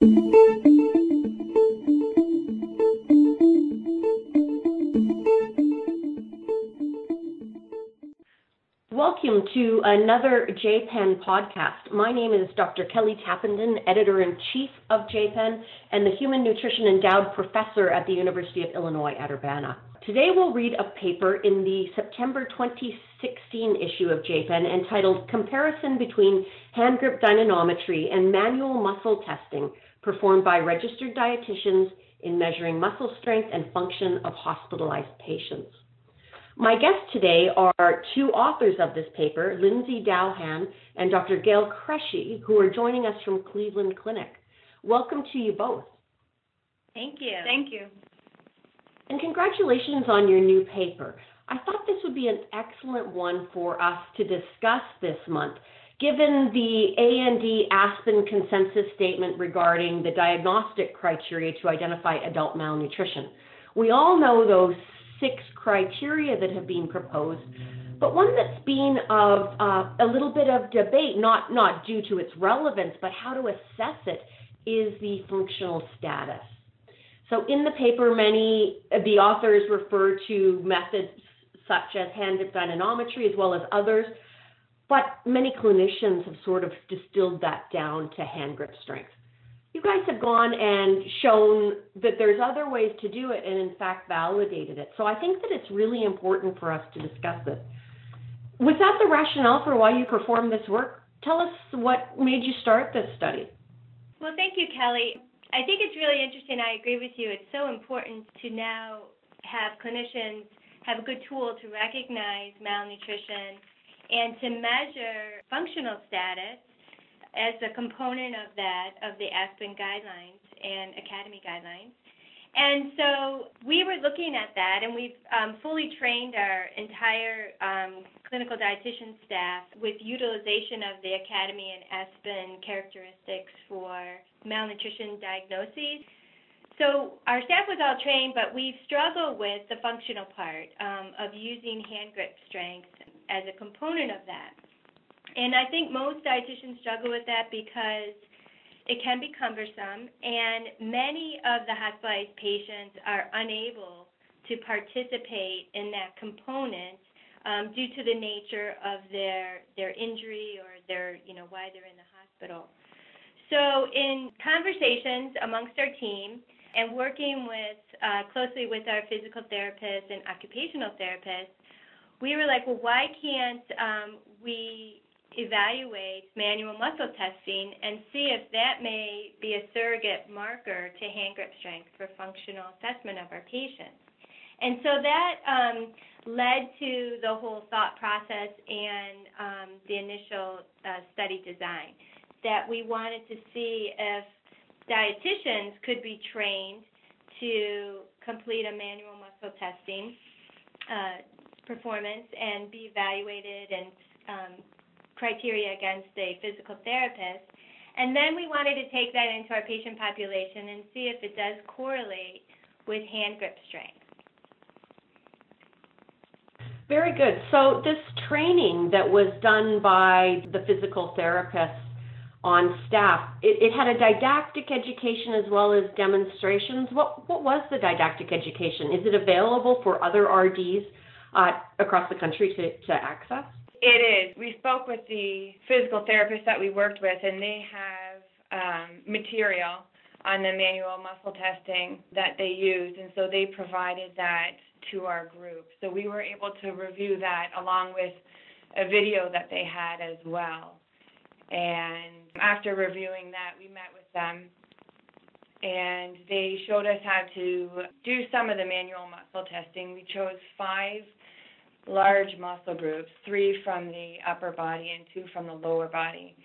Welcome to another JPEN podcast. My name is Dr. Kelly Tappenden, editor in chief of JPEN and the Human Nutrition Endowed Professor at the University of Illinois at Urbana. Today we'll read a paper in the September 2016 issue of JPEN entitled Comparison Between Hand Grip Dynamometry and Manual Muscle Testing Performed by Registered Dietitians in Measuring Muscle Strength and Function of Hospitalized Patients. My guests today are two authors of this paper, Lindsay Dowhan and Dr. Gail Cresci, who are joining us from Cleveland Clinic. Welcome to you both. Thank you. Thank you. And congratulations on your new paper. I thought this would be an excellent one for us to discuss this month, given the AND Aspen consensus statement regarding the diagnostic criteria to identify adult malnutrition. We all know those six criteria that have been proposed, but one that's been of uh, a little bit of debate, not, not due to its relevance, but how to assess it, is the functional status. So in the paper, many of the authors refer to methods such as hand dynamometry as well as others, but many clinicians have sort of distilled that down to hand grip strength you guys have gone and shown that there's other ways to do it and in fact validated it. So I think that it's really important for us to discuss this. Was that the rationale for why you performed this work? Tell us what made you start this study. Well, thank you, Kelly. I think it's really interesting. I agree with you. It's so important to now have clinicians have a good tool to recognize malnutrition and to measure functional status as a component of that of the Aspen guidelines and Academy guidelines. And so we were looking at that, and we've um, fully trained our entire um, clinical dietitian staff with utilization of the Academy and Aspen characteristics for malnutrition diagnoses. So our staff was all trained, but we struggle with the functional part um, of using hand grip strength as a component of that. And I think most dietitians struggle with that because it can be cumbersome, and many of the hospitalized patients are unable to participate in that component um, due to the nature of their their injury or their you know why they're in the hospital. So in conversations amongst our team and working with uh, closely with our physical therapists and occupational therapists, we were like, well, why can't um, we evaluate manual muscle testing and see if that may be a surrogate marker to hand grip strength for functional assessment of our patients. And so that um, led to the whole thought process and um, the initial uh, study design that we wanted to see if dietitians could be trained to complete a manual muscle testing uh, performance and be evaluated and um, criteria against a physical therapist. And then we wanted to take that into our patient population and see if it does correlate with hand grip strength. Very good. So, this training that was done by the physical therapists on staff, it, it, had a didactic education as well as demonstrations. What, what was the didactic education? Is it available for other RDs uh, across the country to, to access? It is. We spoke with the physical therapist that we worked with, and they have um, material on the manual muscle testing that they use, and so they provided that to our group. So we were able to review that along with a video that they had as well. And after reviewing that, we met with them and they showed us how to do some of the manual muscle testing. We chose five large muscle groups, three from the upper body and two from the lower body.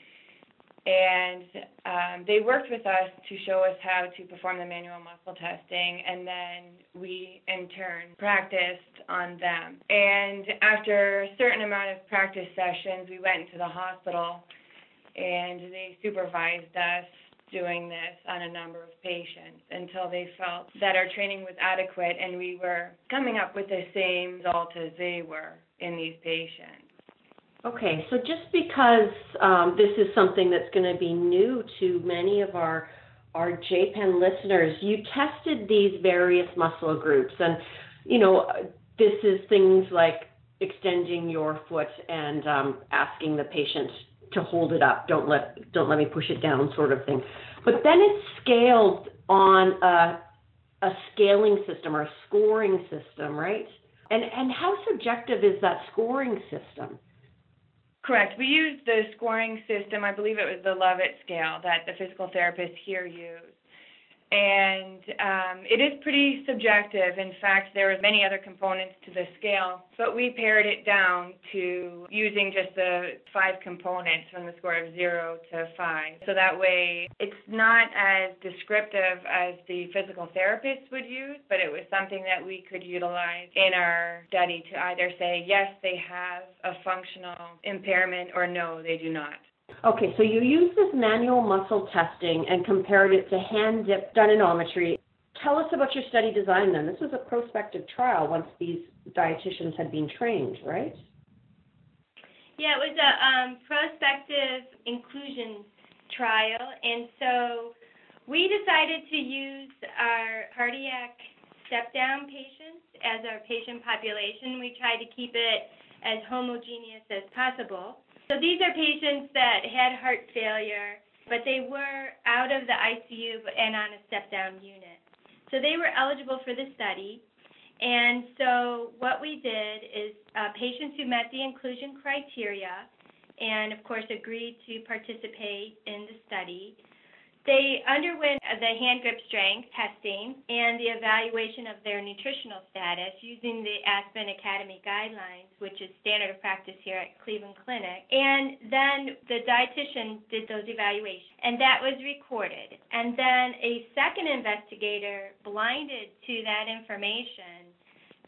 And um, they worked with us to show us how to perform the manual muscle testing, and then we in turn practiced on them. And after a certain amount of practice sessions, we went into the hospital and they supervised us doing this on a number of patients until they felt that our training was adequate and we were coming up with the same result as they were in these patients. Okay, so just because um, this is something that's going to be new to many of our our JPEN listeners, you tested these various muscle groups, and you know, this is things like extending your foot and um, asking the patient to hold it up. Don't let don't let me push it down, sort of thing. But then it's scaled on a, a scaling system or a scoring system, right? And and how subjective is that scoring system? Correct. We used the scoring system. I believe it was the Lovett scale that the physical therapists here use and um, it is pretty subjective. In fact, there are many other components to the scale, but we pared it down to using just the five components from the score of zero to five. So that way, it's not as descriptive as the physical therapist would use, but it was something that we could utilize in our study to either say yes, they have a functional impairment, or no, they do not. Okay, so you used this manual muscle testing and compared it to hand dip dynamometry. Tell us about your study design then. This was a prospective trial once these dietitians had been trained, right? Yeah, it was a um, prospective inclusion trial, and so we decided to use our cardiac step down patients as our patient population. We tried to keep it as homogeneous as possible. So these are patients that had heart failure, but they were out of the ICU and on a step down unit. So they were eligible for the study. And so what we did is uh, patients who met the inclusion criteria and, of course, agreed to participate in the study they underwent the hand grip strength testing and the evaluation of their nutritional status using the Aspen Academy guidelines, which is standard of practice here at Cleveland Clinic. And then the dietitian did those evaluations, and that was recorded. And then a second investigator, blinded to that information,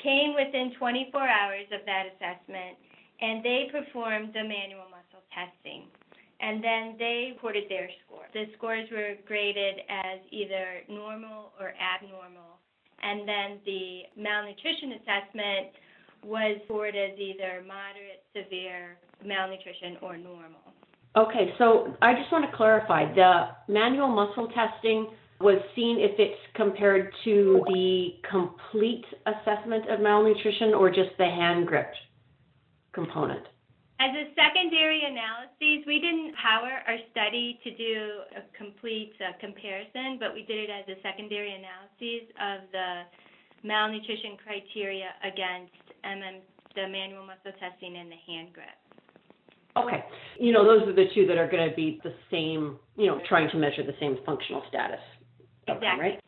came within 24 hours of that assessment, and they performed the manual muscle testing and then they reported their score. The scores were graded as either normal or abnormal, and then the malnutrition assessment was scored as either moderate, severe malnutrition, or normal. Okay, so I just want to clarify the manual muscle testing was seen if it's compared to the complete assessment of malnutrition or just the hand grip component. As a secondary analysis, we didn't power our study to do a complete uh, comparison, but we did it as a secondary analysis of the malnutrition criteria against MM, the manual muscle testing and the hand grip. Okay. You know, those are the two that are going to be the same, you know, trying to measure the same functional status. Exactly. Them, right?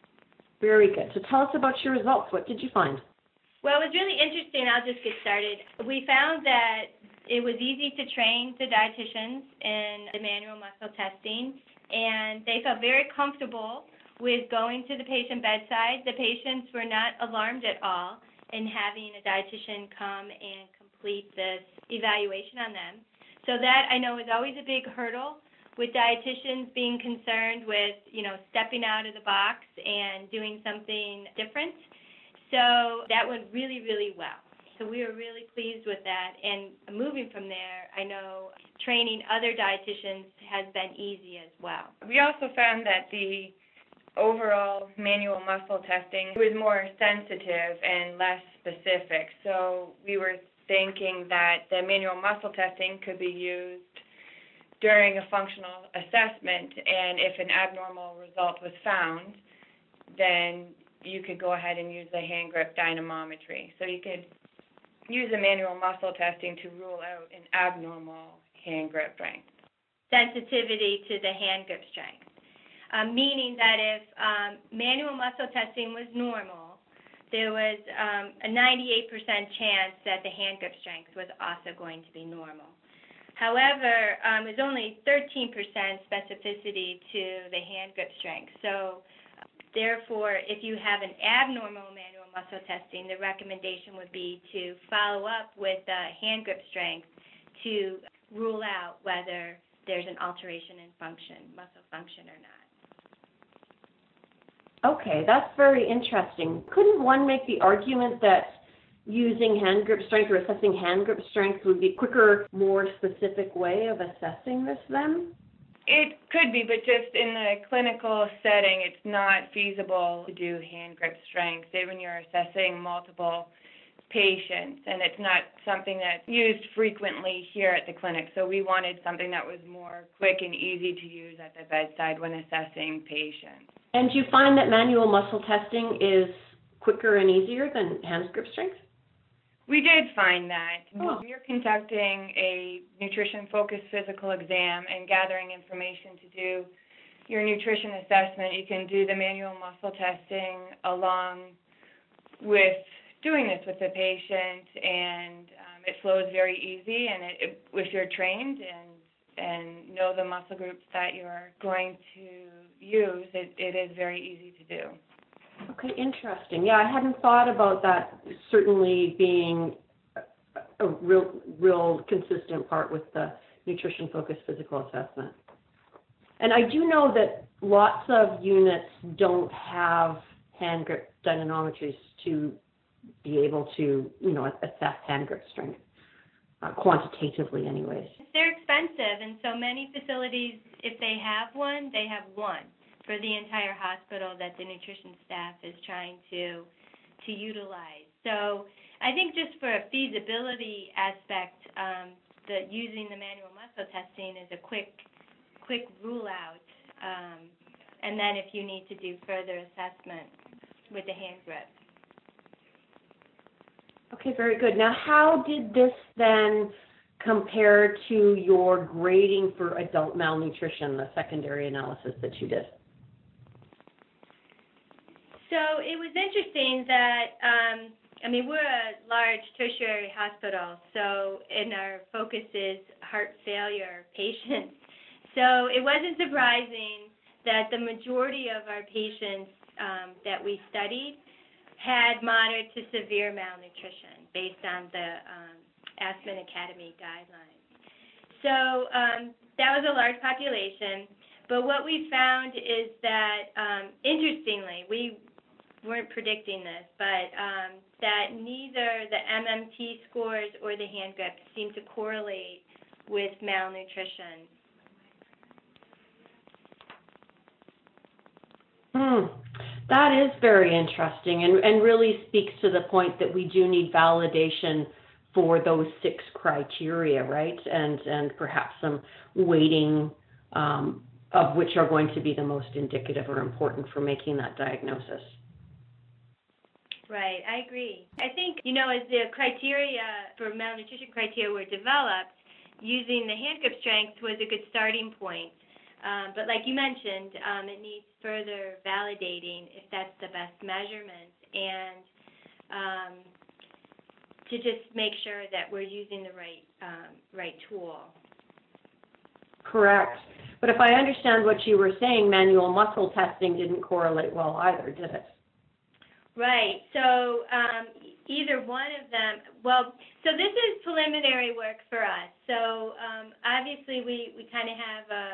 Very good. So tell us about your results. What did you find? Well, it was really interesting. I'll just get started. We found that it was easy to train the dietitians in the manual muscle testing, and they felt very comfortable with going to the patient bedside. The patients were not alarmed at all in having a dietitian come and complete this evaluation on them. So that I know is always a big hurdle with dietitians being concerned with, you know, stepping out of the box and doing something different. So that went really, really well. So we were really pleased with that. And moving from there, I know training other dietitians has been easy as well. We also found that the overall manual muscle testing was more sensitive and less specific. So we were thinking that the manual muscle testing could be used during a functional assessment, and if an abnormal result was found, then you could go ahead and use the hand grip dynamometry. So you could use a manual muscle testing to rule out an abnormal hand grip strength. Sensitivity to the hand grip strength, um, meaning that if um, manual muscle testing was normal, there was um, a 98% chance that the hand grip strength was also going to be normal. However, um, there's only 13% specificity to the hand grip strength. So, therefore, if you have an abnormal manual muscle testing, the recommendation would be to follow up with uh, hand grip strength to rule out whether there's an alteration in function, muscle function or not. Okay, that's very interesting. Couldn't one make the argument that using hand grip strength or assessing hand grip strength would be a quicker, more specific way of assessing this then? It could be, but just in the clinical setting, it's not feasible to do hand grip strength when you're assessing multiple patients, and it's not something that's used frequently here at the clinic. So we wanted something that was more quick and easy to use at the bedside when assessing patients. And do you find that manual muscle testing is quicker and easier than hand grip strength? We did find that. Oh. When you're conducting a nutrition focused physical exam and gathering information to do your nutrition assessment, you can do the manual muscle testing along with doing this with the patient, and um, it flows very easy. And it, it, if you're trained and and know the muscle groups that you're going to use, it, it is very easy to do. Okay, interesting. Yeah, I hadn't thought about that certainly being a, real, real consistent part with the nutrition focused physical assessment. And I do know that lots of units don't have hand grip dynamometries to be able to, you know, assess hand grip strength uh, quantitatively, anyways. They're expensive, and so many facilities, if they have one, they have one for the entire hospital that the nutrition staff is trying to to utilize. So I think just for a feasibility aspect, um, the using the manual muscle testing is a quick quick rule out. Um, and then if you need to do further assessment with the hand grip. Okay, very good. Now, how did this then compare to your grading for adult malnutrition, the secondary analysis that you did? So it was interesting that, um, I mean, we're a large tertiary hospital, so and our focus is heart failure patients. So it wasn't surprising that the majority of our patients um, that we studied had moderate to severe malnutrition based on the um, Aspen Academy guidelines. So um, that was a large population. But what we found is that, um, interestingly, we weren't predicting this, but um, that neither the MMT scores or the hand grip seem to correlate with malnutrition. Hmm. That is very interesting and, and really speaks to the point that we do need validation for those six criteria, right? And and perhaps some weighting um, of which are going to be the most indicative or important for making that diagnosis. Right, I agree. I think, you know, as the criteria for malnutrition criteria were developed, using the hand grip strength was a good starting point. Um, but like you mentioned, um, it needs further validating if that's the best measurement and um, to just make sure that we're using the right um, right tool. Correct. But if I understand what you were saying, manual muscle testing didn't correlate well either, did it? Right. So um, either one of them. Well, so this is preliminary work for us. So um, obviously we we kind of have a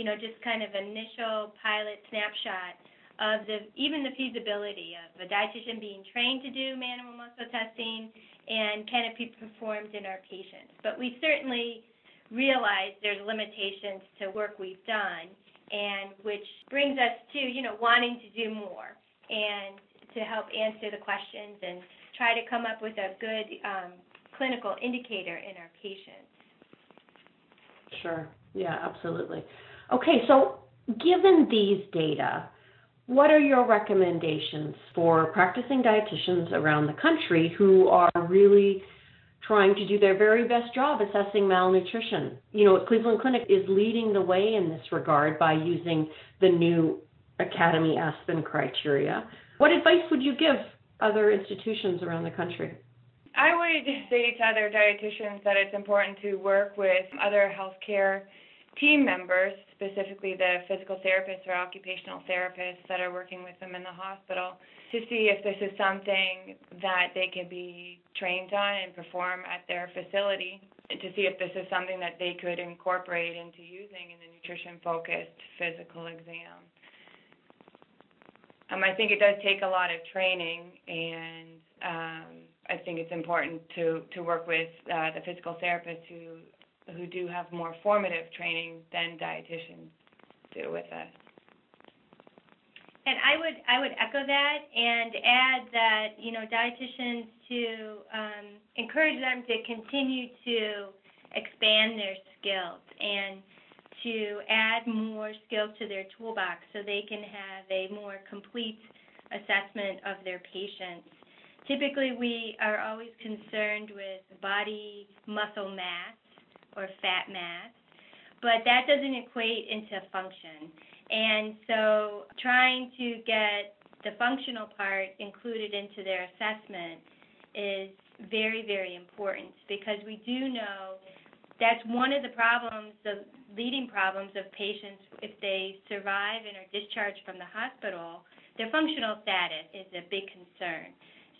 you know just kind of initial pilot snapshot of the even the feasibility of a dietitian being trained to do manual muscle testing and can it be performed in our patients. But we certainly realize there's limitations to work we've done and which brings us to you know wanting to do more and to help answer the questions and try to come up with a good um, clinical indicator in our patients. Sure. Yeah, absolutely. Okay, so given these data, what are your recommendations for practicing dietitians around the country who are really trying to do their very best job assessing malnutrition? You know, Cleveland Clinic is leading the way in this regard by using the new Academy Aspen criteria. What advice would you give other institutions around the country? I would say to other dietitians that it's important to work with other healthcare team members, specifically the physical therapists or occupational therapists that are working with them in the hospital, to see if this is something that they can be trained on and perform at their facility, and to see if this is something that they could incorporate into using in the nutrition focused physical exam. Um, I think it does take a lot of training, and um, I think it's important to to work with uh, the physical therapists who who do have more formative training than dietitians do with us. And I would I would echo that and add that you know dietitians to um, encourage them to continue to expand their skills and to add more skills to their toolbox so they can have a more complete assessment of their patients. Typically, we are always concerned with body muscle mass or fat mass, but that doesn't equate into function. And so trying to get the functional part included into their assessment is very, very important because we do know that's one of the problems, the leading problems of patients if they survive and are discharged from the hospital. Their functional status is a big concern.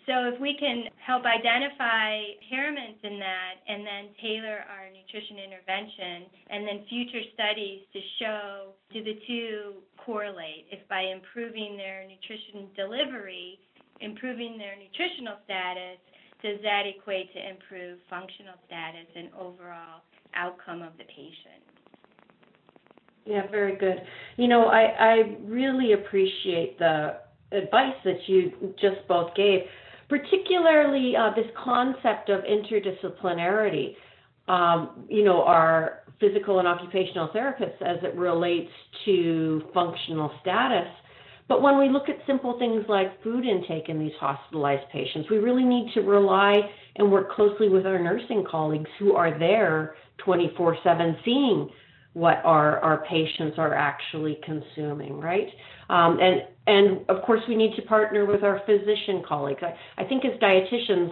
So if we can help identify impairments in that and then tailor our nutrition intervention and then future studies to show do the two correlate if by improving their nutrition delivery, improving their nutritional status, does that equate to improved functional status and overall outcome of the patient? Yeah, very good. You know, I, I really appreciate the advice that you just both gave particularly uh, this concept of interdisciplinarity. Um, you know, our physical and occupational therapists as it relates to functional status. But when we look at simple things like food intake in these hospitalized patients, we really need to rely and work closely with our nursing colleagues who are there 24 7 seeing what our, our patients are actually consuming, right? Um, and and of course, we need to partner with our physician colleagues. I, I think as dietitians,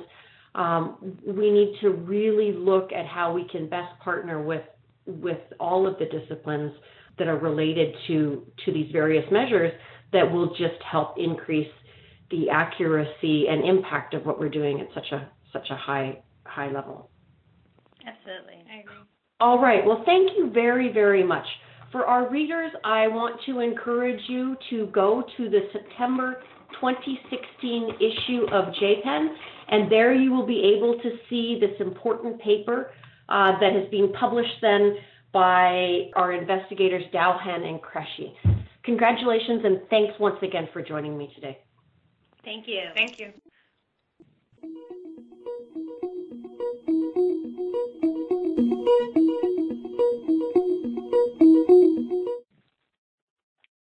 um, we need to really look at how we can best partner with with all of the disciplines that are related to to these various measures that will just help increase the accuracy and impact of what we're doing at such a such a high high level. Absolutely. I agree. All right. Well, thank you very, very much. For our readers, I want to encourage you to go to the September 2016 issue of JPEN, and there you will be able to see this important paper uh, that has been published then by our investigators Dowhan and Cresci. Congratulations and thanks once again for joining me today. Thank you. Thank you.